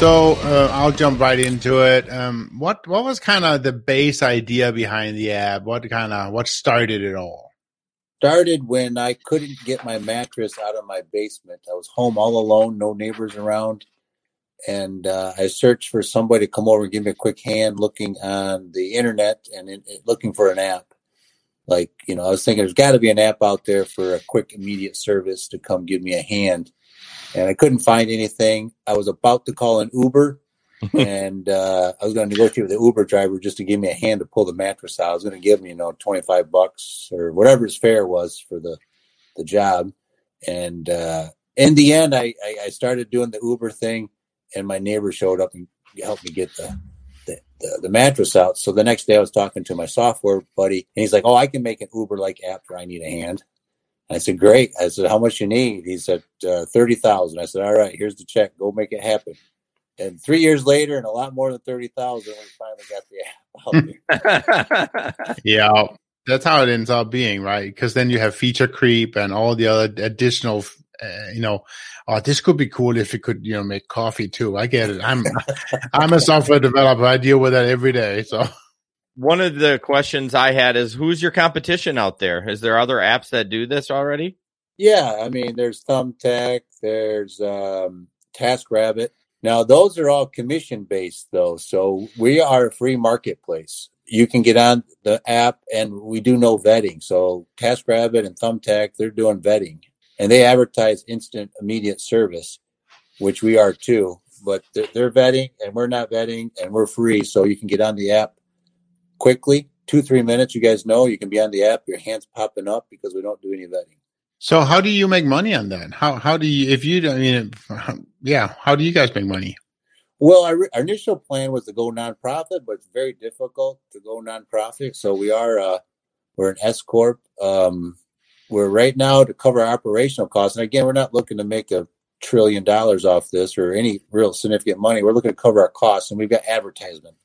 So uh, I'll jump right into it. Um, what what was kind of the base idea behind the app? What kind of what started it all? Started when I couldn't get my mattress out of my basement. I was home all alone, no neighbors around, and uh, I searched for somebody to come over and give me a quick hand, looking on the internet and in, looking for an app. Like you know, I was thinking there's got to be an app out there for a quick, immediate service to come give me a hand and I couldn't find anything. I was about to call an Uber, and uh, I was going to negotiate with the Uber driver just to give me a hand to pull the mattress out. I was going to give him, you know, twenty five bucks or whatever his fare was for the the job. And uh, in the end, I, I, I started doing the Uber thing, and my neighbor showed up and helped me get the, the the, the mattress out. So the next day, I was talking to my software buddy, and he's like, "Oh, I can make an Uber like app where I need a hand." I said, great. I said, how much you need? He said, uh, 30,000. I said, all right, here's the check. Go make it happen. And three years later, and a lot more than 30,000, we finally got the app yeah. That's how it ends up being, right? Because then you have feature creep and all the other additional, uh, you know, oh, this could be cool if it could, you know, make coffee too. I get it. I'm, I'm a software developer. I deal with that every day. So one of the questions I had is who's your competition out there? Is there other apps that do this already? Yeah, I mean, there's Thumbtack, there's um, TaskRabbit. Now, those are all commission based, though. So we are a free marketplace. You can get on the app, and we do no vetting. So TaskRabbit and Thumbtack, they're doing vetting, and they advertise instant, immediate service, which we are too. But they're, they're vetting, and we're not vetting, and we're free. So you can get on the app quickly, two, three minutes. You guys know you can be on the app, your hands popping up because we don't do any vetting. So how do you make money on that? How, how do you, if you, don't I mean, yeah, how do you guys make money? Well, our, our initial plan was to go nonprofit, but it's very difficult to go nonprofit. So we are, uh, we're an S corp. Um, we're right now to cover our operational costs. And again, we're not looking to make a trillion dollars off this or any real significant money. We're looking to cover our costs, and we've got advertisement.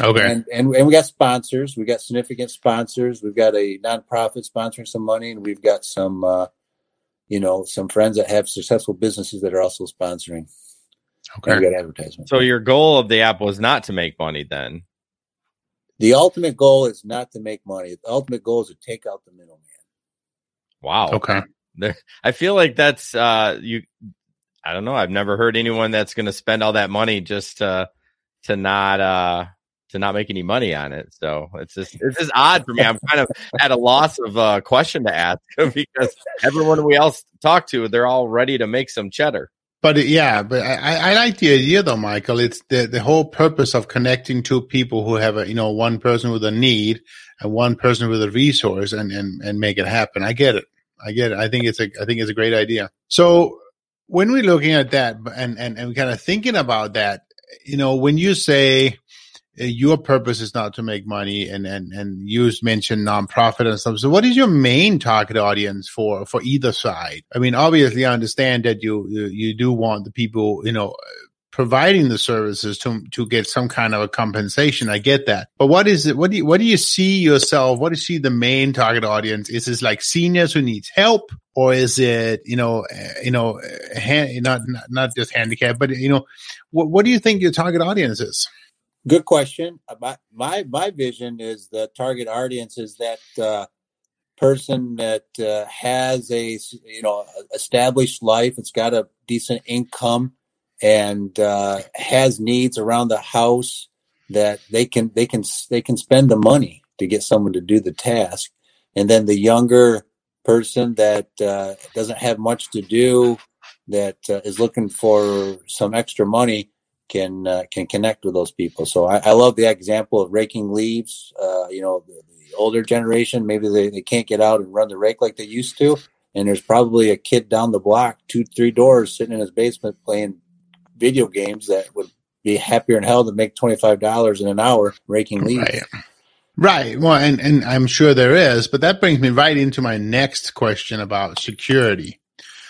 Okay. And, and, and we got sponsors. We got significant sponsors. We've got a nonprofit sponsoring some money, and we've got some, uh, you know, some friends that have successful businesses that are also sponsoring. Okay. And we got advertisement. So your goal of the app was not to make money then. The ultimate goal is not to make money. The ultimate goal is to take out the middleman. Wow. Okay. There, I feel like that's uh you. I don't know. I've never heard anyone that's going to spend all that money just to to not uh to not make any money on it. So it's just it's just odd for me. I'm kind of at a loss of a uh, question to ask because everyone we else talk to, they're all ready to make some cheddar. But yeah, but I, I like the idea though, Michael. It's the the whole purpose of connecting two people who have a you know one person with a need and one person with a resource and and and make it happen. I get it. I get it. I think it's a I think it's a great idea. So when we're looking at that and and and kind of thinking about that, you know, when you say uh, your purpose is not to make money and and and you mentioned nonprofit and stuff. So what is your main target audience for for either side? I mean obviously i understand that you you, do want the people you know providing the services to to get some kind of a compensation. I get that. But what is it what do you what do you see yourself? What do you see the main target audience? Is this like seniors who needs help or is it you know uh, you know uh, hand, not, not not just handicap but you know what what do you think your target audience is Good question. Uh, my my my vision is the target audience is that uh, person that uh, has a you know established life. It's got a decent income and uh, has needs around the house that they can they can they can spend the money to get someone to do the task. And then the younger person that uh, doesn't have much to do that uh, is looking for some extra money can uh, can connect with those people. So I, I, love the example of raking leaves. Uh, you know, the, the, older generation maybe they, they can't get out and run the rake like they used to, and there's probably a kid down the block, two three doors, sitting in his basement playing video games that would be happier in hell to make twenty five dollars in an hour raking leaves. Right. Right. Well, and, and I'm sure there is, but that brings me right into my next question about security.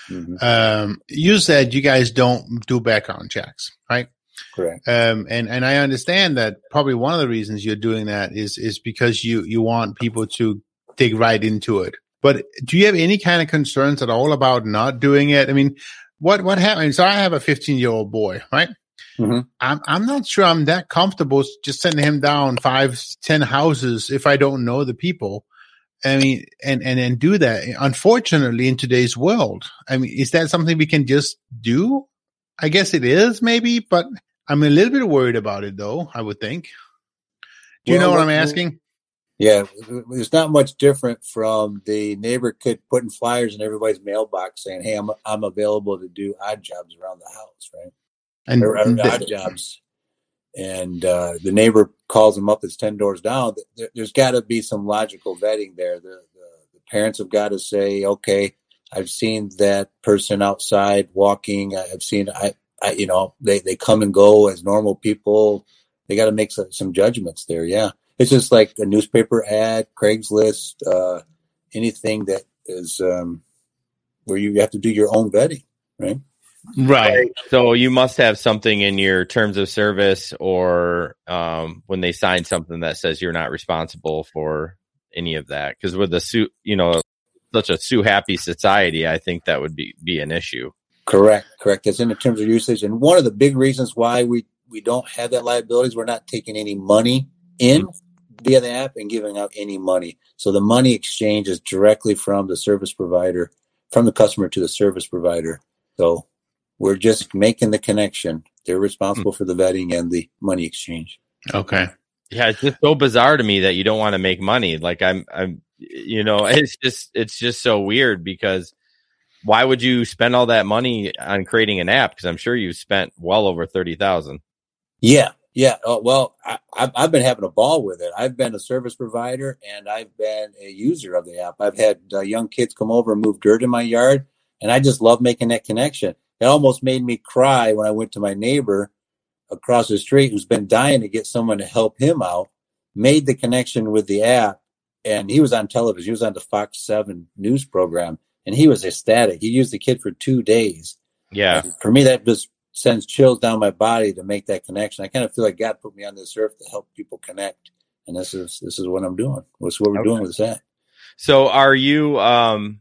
Mm-hmm. Um, you said you guys don't do background checks, right? Correct. Um, and and I understand that probably one of the reasons you're doing that is is because you you want people to dig right into it. But do you have any kind of concerns at all about not doing it? I mean, what what happens? So I have a 15 year old boy, right? Mm-hmm. I'm I'm not sure I'm that comfortable just sending him down five, ten houses if I don't know the people. I mean, and and and do that. Unfortunately, in today's world, I mean, is that something we can just do? I guess it is, maybe, but I'm a little bit worried about it, though. I would think. Do you well, know what I'm asking? Yeah, it's not much different from the neighbor kid putting flyers in everybody's mailbox saying, "Hey, I'm I'm available to do odd jobs around the house," right? And, or, or the, odd jobs, and uh, the neighbor calls them up. It's ten doors down. There, has got to be some logical vetting there. The, the, the parents have got to say, "Okay, I've seen that person outside walking. I've seen I, I you know, they they come and go as normal people. They got to make some, some judgments there. Yeah." it's just like a newspaper ad, Craigslist, uh, anything that is um, where you have to do your own vetting, right? Right. So you must have something in your terms of service or um, when they sign something that says you're not responsible for any of that. Because with the suit, you know, such a sue happy society, I think that would be be an issue. Correct. Correct. It's in the terms of usage, and one of the big reasons why we we don't have that liability is we're not taking any money in via the app and giving out any money. So the money exchange is directly from the service provider, from the customer to the service provider. So we're just making the connection. They're responsible mm. for the vetting and the money exchange. Okay. Yeah, it's just so bizarre to me that you don't want to make money. Like I'm, I'm, you know, it's just, it's just so weird because why would you spend all that money on creating an app? Because I'm sure you've spent well over thirty thousand. Yeah, yeah, uh, well, I, have been having a ball with it. I've been a service provider and I've been a user of the app. I've had uh, young kids come over and move dirt in my yard, and I just love making that connection. It almost made me cry when I went to my neighbor across the street who's been dying to get someone to help him out, made the connection with the app, and he was on television. He was on the Fox 7 news program, and he was ecstatic. He used the kid for two days. Yeah. And for me, that just sends chills down my body to make that connection. I kind of feel like God put me on this earth to help people connect, and this is this is what I'm doing. What's what we're okay. doing with that. So, are you? um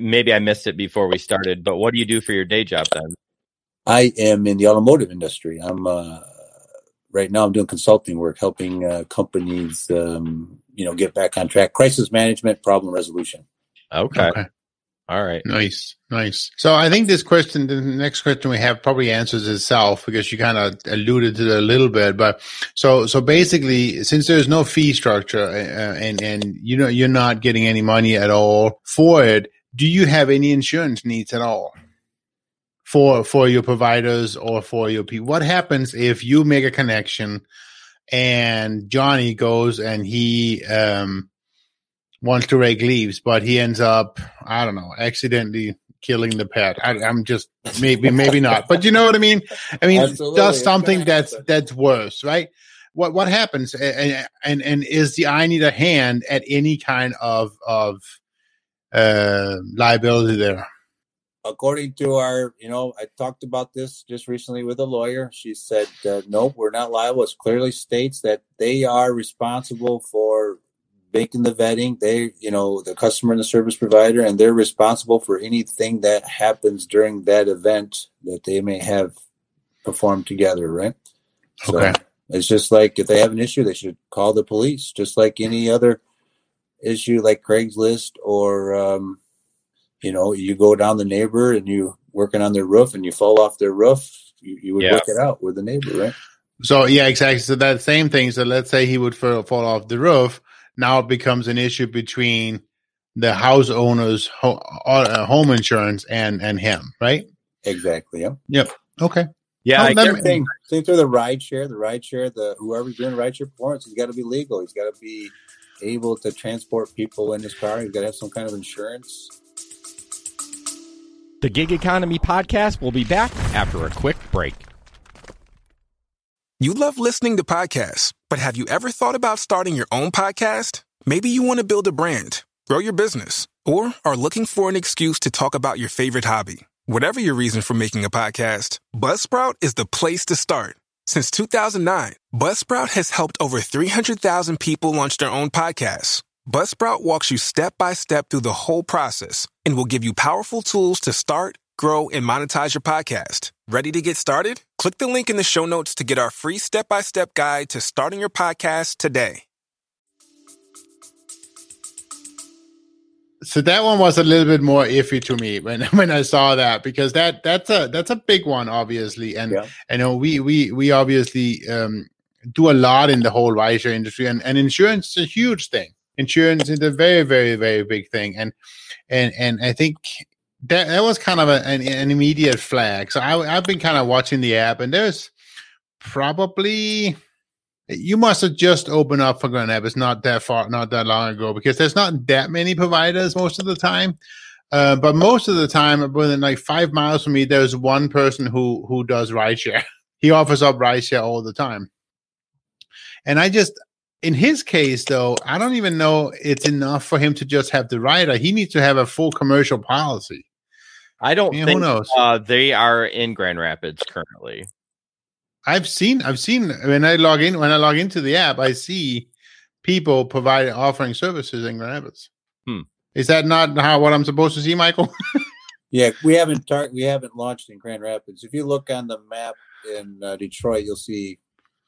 Maybe I missed it before we started, but what do you do for your day job then? I am in the automotive industry. I'm uh, right now. I'm doing consulting work, helping uh, companies, um, you know, get back on track. Crisis management, problem resolution. Okay. okay. All right. Nice. Nice. So I think this question, the next question we have probably answers itself because you kind of alluded to it a little bit. But so, so basically, since there's no fee structure uh, and, and you know, you're not getting any money at all for it, do you have any insurance needs at all? For, for your providers or for your people, what happens if you make a connection and Johnny goes and he, um, wants to rake leaves, but he ends up, I don't know, accidentally killing the pet. I, am just maybe, maybe not, but you know what I mean? I mean, Absolutely. does something that's, that's worse, right? What, what happens? And, and, and is the I need a hand at any kind of, of, uh, liability there? According to our, you know, I talked about this just recently with a lawyer. She said, uh, nope, we're not liable. It clearly states that they are responsible for making the vetting. They, you know, the customer and the service provider, and they're responsible for anything that happens during that event that they may have performed together, right? Okay. So it's just like if they have an issue, they should call the police, just like any other issue, like Craigslist or, um, you know, you go down the neighbor and you working on their roof and you fall off their roof, you, you would yeah. work it out with the neighbor, right? So yeah, exactly. So that same thing. So let's say he would fall off the roof now it becomes an issue between the house owner's ho- uh, home insurance and and him, right? Exactly. Yep. Yep. Okay. Yeah, oh, same thing. Same through the ride share. The ride share. The whoever's doing ride share performance, he's got to be legal. He's got to be able to transport people in his car. He's got to have some kind of insurance. The Gig Economy podcast will be back after a quick break. You love listening to podcasts, but have you ever thought about starting your own podcast? Maybe you want to build a brand, grow your business, or are looking for an excuse to talk about your favorite hobby. Whatever your reason for making a podcast, Buzzsprout is the place to start. Since 2009, Buzzsprout has helped over 300,000 people launch their own podcasts. Buzzsprout walks you step by step through the whole process and will give you powerful tools to start, grow, and monetize your podcast. Ready to get started? Click the link in the show notes to get our free step by step guide to starting your podcast today. So that one was a little bit more iffy to me when when I saw that because that that's a that's a big one obviously and Yeah. I know we we we obviously um, do a lot in the whole rideshare industry and, and insurance is a huge thing. Insurance is a very very very big thing and and and I think that that was kind of a, an, an immediate flag. So I I've been kind of watching the app and there's probably you must have just opened up for Grand It's not that far, not that long ago, because there's not that many providers most of the time. Uh, but most of the time, within like five miles from me, there's one person who who does rideshare. he offers up rideshare all the time, and I just, in his case, though, I don't even know it's enough for him to just have the rider. He needs to have a full commercial policy. I don't Yeah, who knows? uh, they are in Grand Rapids currently. I've seen, I've seen when I log in, when I log into the app, I see people providing offering services in Grand Rapids. Hmm. Is that not how what I'm supposed to see, Michael? Yeah, we haven't tar- we haven't launched in Grand Rapids. If you look on the map in uh, Detroit, you'll see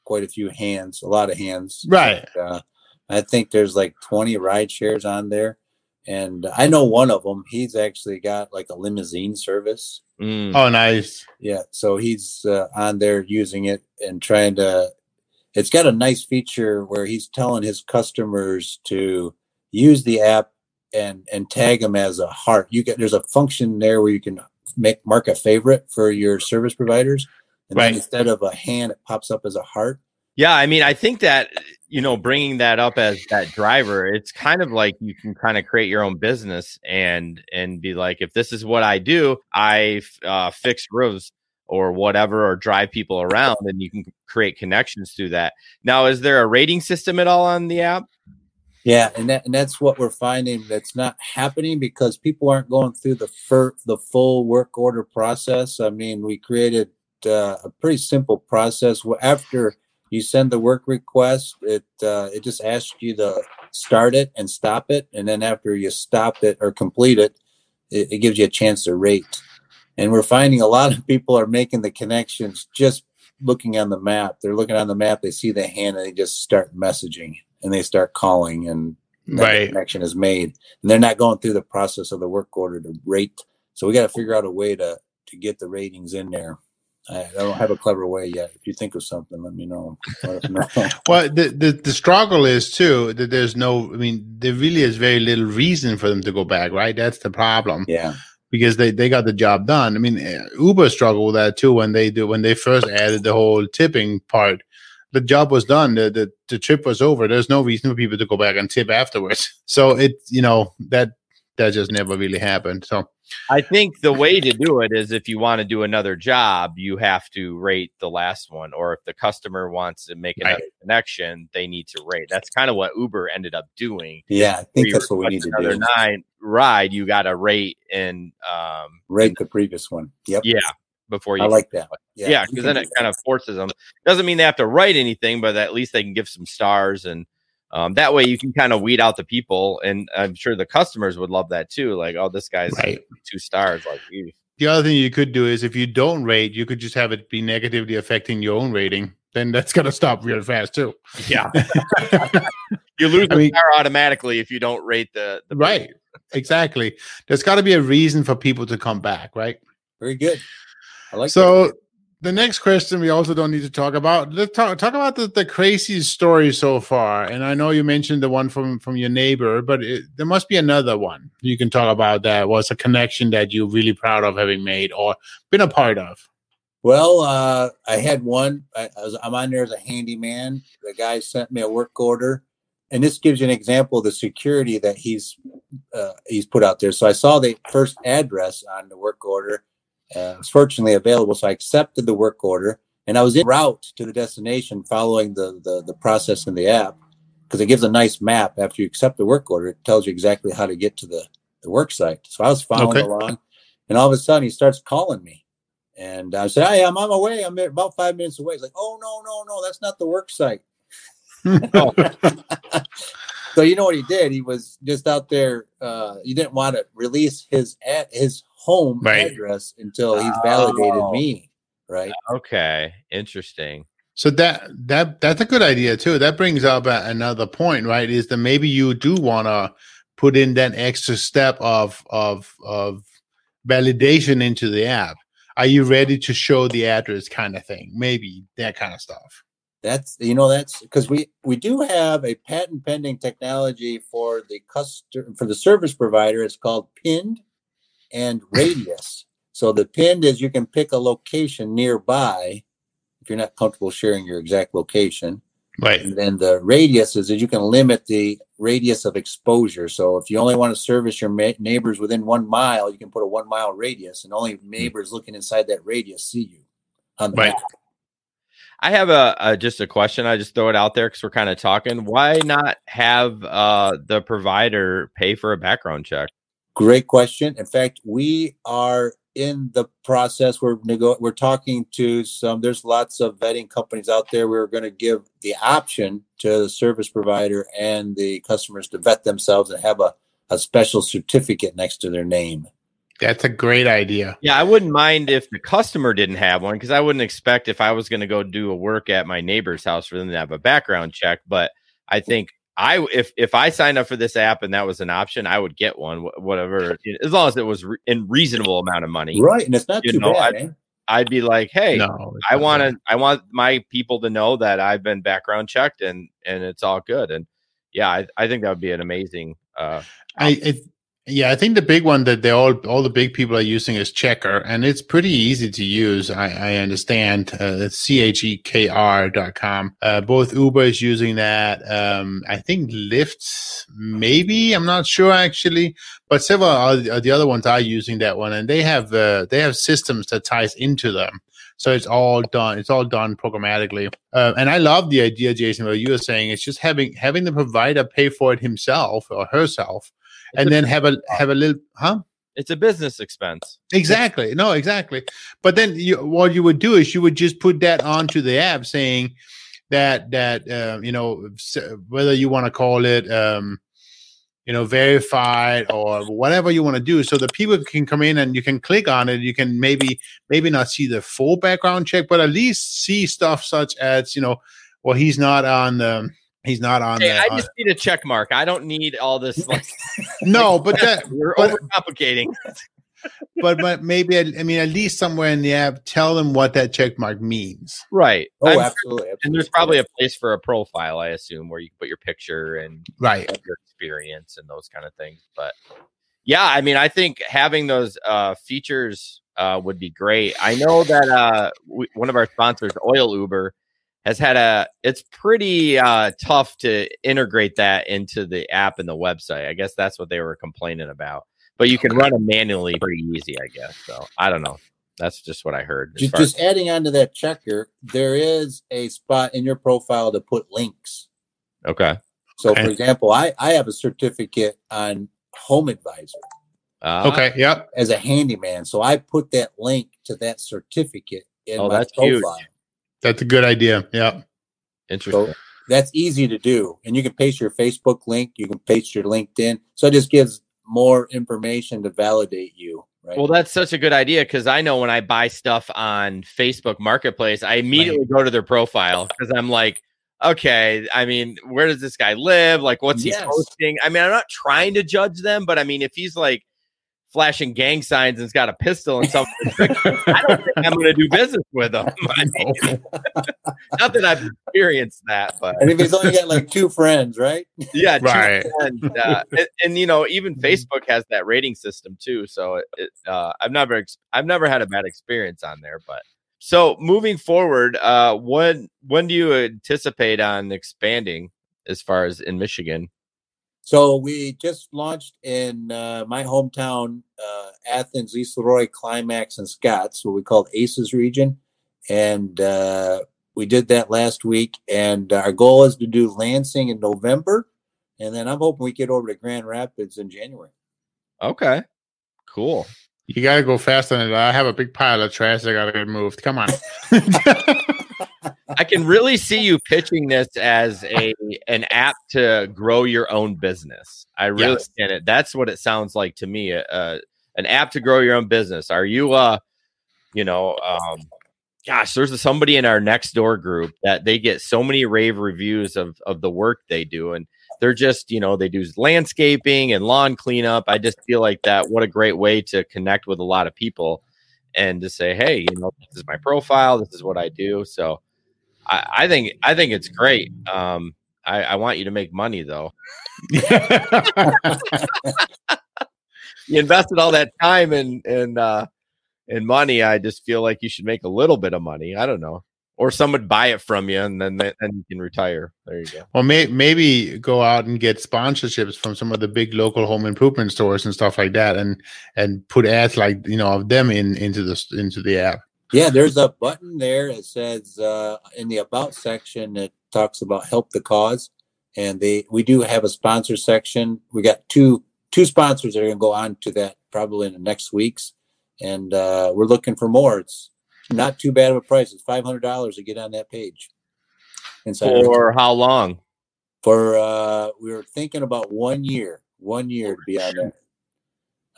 quite a few hands, a lot of hands. Right. Uh, I think there's like 20 ride shares on there, and I know one of them. He's actually got like a limousine service. Mm. oh, nice. Yeah, so he's uh, on there using it and trying to. It's got a nice feature where he's telling his customers to use the app and and tag them as a heart. You get there's a function there where you can make mark a favorite for your service providers, and Right. then instead of a hand, it pops up as a heart. Yeah, I mean, I think that you know, bringing that up as that driver, it's kind of like you can kind of create your own business and and be like, if this is what I do, I uh, fix roofs or whatever, or drive people around, and you can create connections through that. Now, is there a rating system at all on the app? Yeah, and that and that's what we're finding that's not happening because people aren't going through the fir- the full work order process. I mean, we created uh, a pretty simple process. After you send the work request, it uh, it just asks you to start it and stop it, and then after you stop it or complete it, it, it gives you a chance to rate. And we're finding a lot of people are making the connections just looking on the map. They're looking on the map, they see the hand, and they just start messaging and they start calling, and Right. connection is made. And they're not going through the process of the work order to rate. So we got to figure out a way to to get the ratings in there. I, don't have a clever way yet. If you think of something, let me know. Let know. Well, the, the the struggle is too that there's no. I mean, there really is very little reason for them to go back. Right, that's the problem. yeah, because they, they got the job done. I mean, uh, Uber struggled with that too when they do when they first added the whole tipping part. The job was done. The, the the trip was over. There's no reason for people to go back and tip afterwards. So it you know that that just never really happened. So I think the way to do it is if you want to do another job, you have to rate the last one, or if the customer wants to make another Right. connection, they need to rate. That's kind of what Uber ended up doing. yeah. I think that's what we need to another do. nine ride, you got to rate and um, Rate the previous one. Yep. yeah, before you I like that. yeah, Yeah, because you then it kind of forces them. Doesn't mean they have to write anything, but at least they can give some stars, and um, that way you can kind of weed out the people. And I'm sure the customers would love that too. Like, oh, this guy's Right. two stars. Like, ew. the other thing you could do is if you don't rate, you could just have it be negatively affecting your own rating. Then that's gonna stop real fast too. yeah, you lose I a mean- star automatically if you don't rate the, the right. Exactly. There's got to be a reason for people to come back, right? Very good. I like so the next question we also don't need to talk about. Let's talk talk about the, the craziest story so far. And I know you mentioned the one from from your neighbor, but it, there must be another one you can talk about that was a connection that you're really proud of having made or been a part of. Well, uh, I had one. I, I was, I'm on there as a handyman. The guy sent me a work order, and this gives you an example of the security that he's uh, he's put out there. So I saw the first address on the work order. Uh, fortunately available, so I accepted the work order, and I was en route to the destination, following the the, the process in the app because it gives a nice map after you accept the work order. It tells you exactly how to get to the the work site. So I was following Okay. along, and all of a sudden he starts calling me. And I said, Hey, I'm on my way. I'm about five minutes away. He's like, Oh, no, no, no, that's not the work site. so you know what he did? He was just out there. Uh, he didn't want to release his ad, his home Right. address until he's oh. validated Oh. me. right? Okay, interesting. So that that that's a good idea too. That brings up another point, right? Is that maybe you do want to put in that extra step of of of validation into the app. Are you ready to show the address, kind of thing? Maybe that kind of stuff. That's you know that's because we we do have a patent pending technology for the customer for the service provider. It's called pinned and radius. So the pinned is you can pick a location nearby if you're not comfortable sharing your exact location. Right. And then the radius is that you can limit the radius of exposure. So if you only want to service your ma- neighbors within one mile, you can put a one mile radius, and only neighbors looking inside that radius see you on the Right. map. I have a, a just a question. I just throw it out there because we're kind of talking. Why not have uh, the provider pay for a background check? Great question. In fact, we are in the process. We're nego- we're talking to some. There's lots of vetting companies out there. We're going to give the option to the service provider and the customers to vet themselves and have a, a special certificate next to their name. That's a great idea. Yeah, I wouldn't mind if the customer didn't have one because I wouldn't expect if I was going to go do a work at my neighbor's house for them to have a background check. But I think I if if I signed up for this app and that was an option, I would get one, whatever, as long as it was re- in reasonable amount of money. Right, and it's not You too know, bad. I- eh? I'd be like, hey, No, I not want to I want my people to know that I've been background checked and and it's all good. And yeah, I, I think that would be an amazing uh I, it, yeah, I think the big one that they all all the big people are using is Checkr, and it's pretty easy to use. I, I understand. Uh, c h e k r dot com. Uh, both Uber is using that. Um, I think Lyft, maybe I'm not sure actually, but several of the- other ones are using that one, and they have uh, they have systems that ties into them. So it's all done. It's all done programmatically, uh, and I love the idea, Jason. What you were saying, it's just having having the provider pay for it himself or herself, and a- then have a have a little huh? It's a business expense. exactly. No exactly. But then you what you would do is you would just put that onto the app saying that that uh, you know whether you want to call it um you know verified or whatever you want to do so the people can come in and you can click on it. You can maybe maybe not see the full background check but at least see stuff such as you know well he's not on the he's not on Hey, the I just need a check mark. I don't need all this like no but that we're but- overcomplicating. but but maybe I mean at least somewhere in the app tell them what that check mark means. Right. Oh, absolutely, absolutely. and there's probably a place for a profile, I assume, where you can put your picture and Right. your experience and those kind of things. But yeah, I mean, I think having those uh, features uh, would be great. I know that uh, we, one of our sponsors, Oiluber, has had a. It's pretty uh, tough to integrate that into the app and the website. I guess that's what they were complaining about. But you can run them manually pretty easy, I guess. So I don't know. That's just what I heard. as Just, far as- just adding on to that checker, there is a spot in your profile to put links. okay. So, Okay. for example, I, I have a certificate on HomeAdvisor Uh, Okay. Yep. as a handyman. So I put that link to that certificate in Oh, my that's huge. Profile. That's a good idea. Yeah. Interesting. So that's easy to do. And you can paste your Facebook link, you can paste your LinkedIn. So it just gives more information to validate you. Right. Well, that's such a good idea because I know when I buy stuff on Facebook Marketplace, I immediately go to their profile because I'm like, okay, I mean, where does this guy live? Like, what's he Yes. posting? I mean, I'm not trying to judge them, but I mean, if he's like flashing gang signs and's got a pistol and something, I don't think I'm going to do business with him. I mean, not that I've experienced that, but and if he's only got like two friends, right? yeah, two Right. and, uh, and, and, you know, even Facebook has that rating system too. So it, it, uh, I've never, ex- I've never had a bad experience on there. But so moving forward, uh, when when do you anticipate on expanding as far as in Michigan? So we just launched in uh, my hometown, uh, Athens, East Leroy, Climax, and Scotts, what we called ACES region, and uh, we did that last week. And our goal is to do Lansing in November, and then I'm hoping we get over to Grand Rapids in January. Okay, cool. You gotta go faster than that. I have a big pile of trash that gotta get moved. Come on. I can really see you pitching this as a an app to grow your own business. I really Yes. can it. That's what it sounds like to me. Uh, an app to grow your own business. Are you uh, you know, um, gosh, there's somebody in our next door group that they get so many rave reviews of of the work they do, and they're just you know they do landscaping and lawn cleanup. I just feel like that. What a great way to connect with a lot of people and to say, hey, you know, this is my profile. This is what I do. So I, I think I think it's great. Um, I, I want you to make money though. you invested all that time and and uh and money. I just feel like you should make a little bit of money. I don't know. Or someone buy it from you and then then you can retire. There you go. Well, may, maybe go out and get sponsorships from some of the big local home improvement stores and stuff like that, and and put ads like you know of them in into the into the app. Yeah, there's a button there. that says uh, in the about section that talks about help the cause, and they we do have a sponsor section. We got two two sponsors that are going to go on to that probably in the next weeks, and uh, we're looking for more. It's not too bad of a price. It's five hundred dollars to get on that page. Inside for how long? For uh, we were thinking about one year. One year to be on there.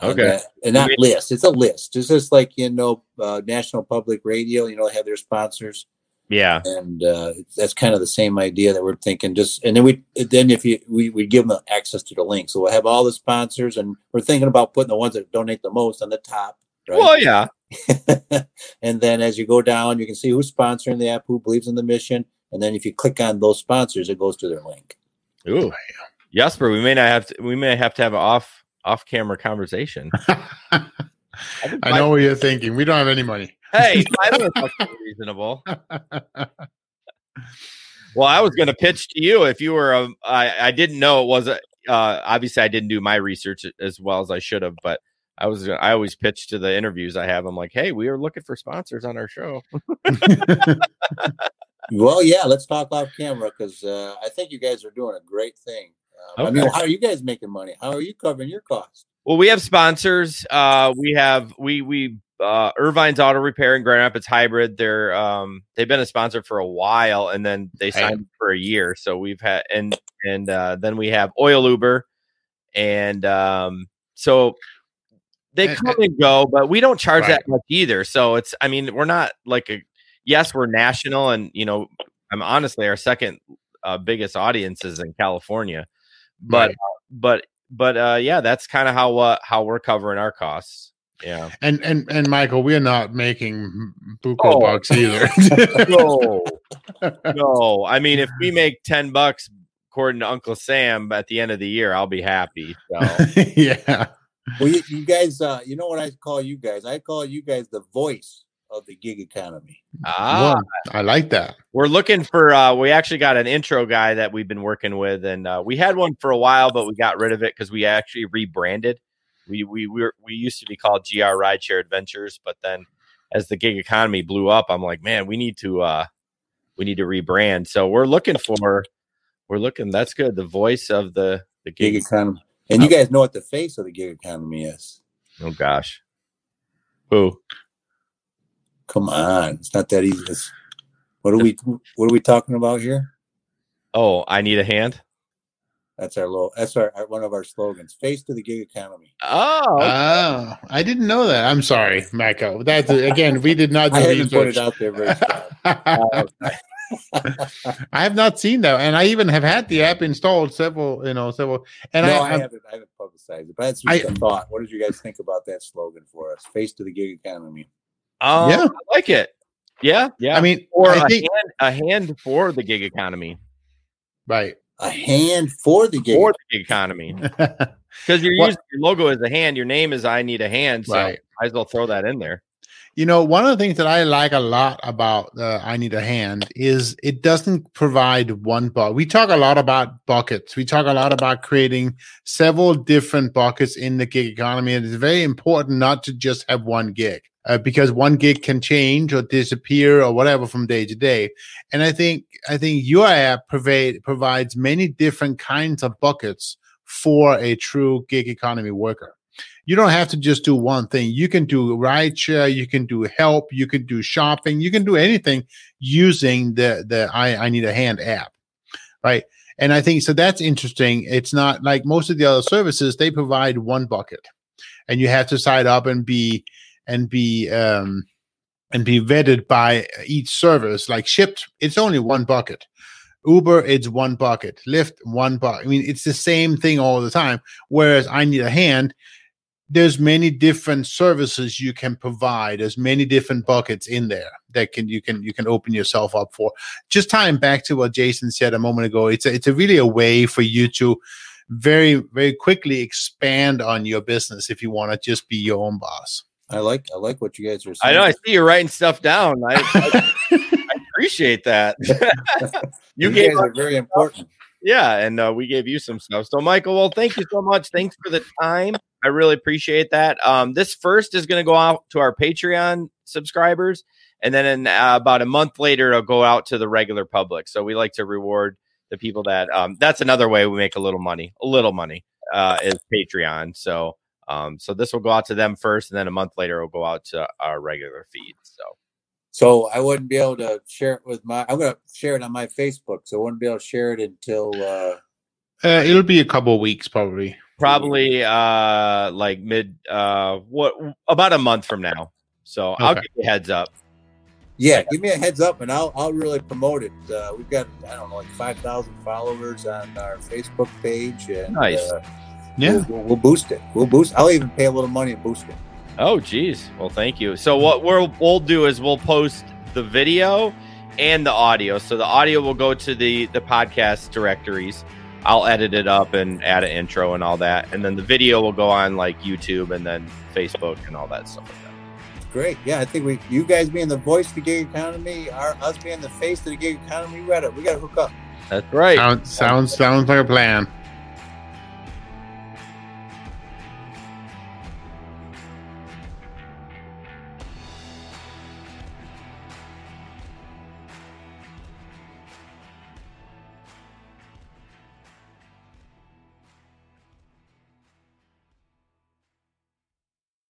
Okay. And, and not list. It's a list. It's just like you know, uh, National Public Radio. You know, have their sponsors. Yeah. And uh, that's kind of the same idea that we're thinking. Just and then we then if you we we give them access to the link, so we'll have all the sponsors, and we're thinking about putting the ones that donate the most on the top. Right? Well, yeah. and then as you go down, you can see who's sponsoring the app, who believes in the mission, and then if you click on those sponsors, it goes to their link. Ooh, Jasper, we may not have to. We may have to have an off off camera conversation. I know what you're thinking. We don't have any money. Hey, reasonable. well, I was going to pitch to you if you were. A, I, I didn't know it was a. Uh, obviously, I didn't do my research as well as I should have, but I was. I always pitch to the interviews I have. I'm like, hey, we are looking for sponsors on our show. well, yeah, let's talk off camera because uh, I think you guys are doing a great thing. Um, okay. I mean, how are you guys making money? How are you covering your costs? Well, we have sponsors. Uh, we have we we uh, Ervine's Auto Repair in Grand Rapids Hybrid. They're um, they've been a sponsor for a while, and then they signed for a year. So we've had and and uh, then we have Oiluber, and um, so they come and go, but we don't charge right. that much either. So it's I mean we're not like a yes we're national, and you know I'm honestly our second uh, biggest audience is in California, but right. but but uh, yeah, that's kind of how uh, how we're covering our costs. Yeah. And and and Michael, we're not making buco oh. bucks either. no. No. I mean, if we make 10 bucks according to Uncle Sam at the end of the year, I'll be happy. So yeah. Well, you, you guys, uh, you know what I call you guys? I call you guys the voice of the gig economy. Ah, well, I like that. We're looking for. Uh, we actually got an intro guy that we've been working with, and uh, we had one for a while, but we got rid of it because we actually rebranded we we we, were, we used to be called GR Rideshare Adventures, but then as the gig economy blew up, I'm like, man, we need to uh we need to rebrand. So we're looking for we're looking. That's good. The voice of the the gig, gig economy, and you guys know what the face of the gig economy is. Oh gosh, who? Come on, it's not that easy. It's, what are we? What are we talking about here? Oh, I need a hand. That's our little. That's our, our, one of our slogans. Face to the gig economy. Oh, oh, I didn't know that. I'm sorry, Mako. That's again, we did not. I haven't put it out there very I have not seen that, and I even have had the app installed several, you know, several. And no, I, I, haven't. I haven't publicized it, but that's just I, a thought. What did you guys think about that slogan for us? Face to the gig economy. Um, yeah, I like it. Yeah, yeah. I mean, or I a think, hand, a hand for the gig economy. Right a hand for the gig, for the gig economy because you're using your logo as a hand. Your name is I need a hand, so right. might as well throw that in there. You know, one of the things that I like a lot about uh, I Need a Hand is it doesn't provide one bucket. We talk a lot about buckets. We talk a lot about creating several different buckets in the gig economy. And it's very important not to just have one gig uh, because one gig can change or disappear or whatever from day to day. And I think I think your app provide, provides many different kinds of buckets for a true gig economy worker. You don't have to just do one thing. You can do rideshare, you can do help, you can do shopping, you can do anything using the the I, I need a hand app, right? And I think so that's interesting. It's not like most of the other services; they provide one bucket, and you have to sign up and be and be um, and be vetted by each service. Like Shipt, it's only one bucket. Uber, it's one bucket. Lyft, one bucket. I mean, it's the same thing all the time. Whereas I need a hand, there's many different services you can provide. There's many different buckets in there that can you can you can open yourself up for. Just tying back to what Jason said a moment ago, it's a, it's a really a way for you to very very quickly expand on your business if you want to just be your own boss. I like I like what you guys are saying I know. I see you writing stuff down. I, I, I appreciate that. you you gave guys us are very important. Yeah, and uh, we gave you some stuff. So, Michael, well, thank you so much. Thanks for the time. I really appreciate that. Um, this first is going to go out to our Patreon subscribers, and then in uh, about a month later, it'll go out to the regular public. So we like to reward the people that. Um, that's another way we make a little money. A little money uh, is Patreon. So, um, so this will go out to them first, and then a month later, it'll go out to our regular feed. So. So I wouldn't be able to share it with my. I'm going to share it on my Facebook. So I wouldn't be able to share it until. Uh, Uh, it'll be a couple of weeks probably. probably uh like mid uh what about a month from now so i'll give you a heads up yeah, give me a heads up, and I'll I'll really promote it. Uh, we've got I don't know like five thousand followers on our Facebook page, and Nice. uh, Yeah. we'll, we'll, we'll boost it. We'll boost. I'll even pay a little money and boost it. Oh geez. Well thank you. So what we'll we'll do is we'll post the video and the audio. So the audio will go to the the podcast directories. I'll edit it up and add an intro and all that. And then the video will go on like youtube and then facebook and all that stuff like that. Great. Yeah, I think we you guys being the voice of the gig economy, our us being the face of the gig economy, we got to we got to hook up. that's right. Sounds sounds sounds like a plan.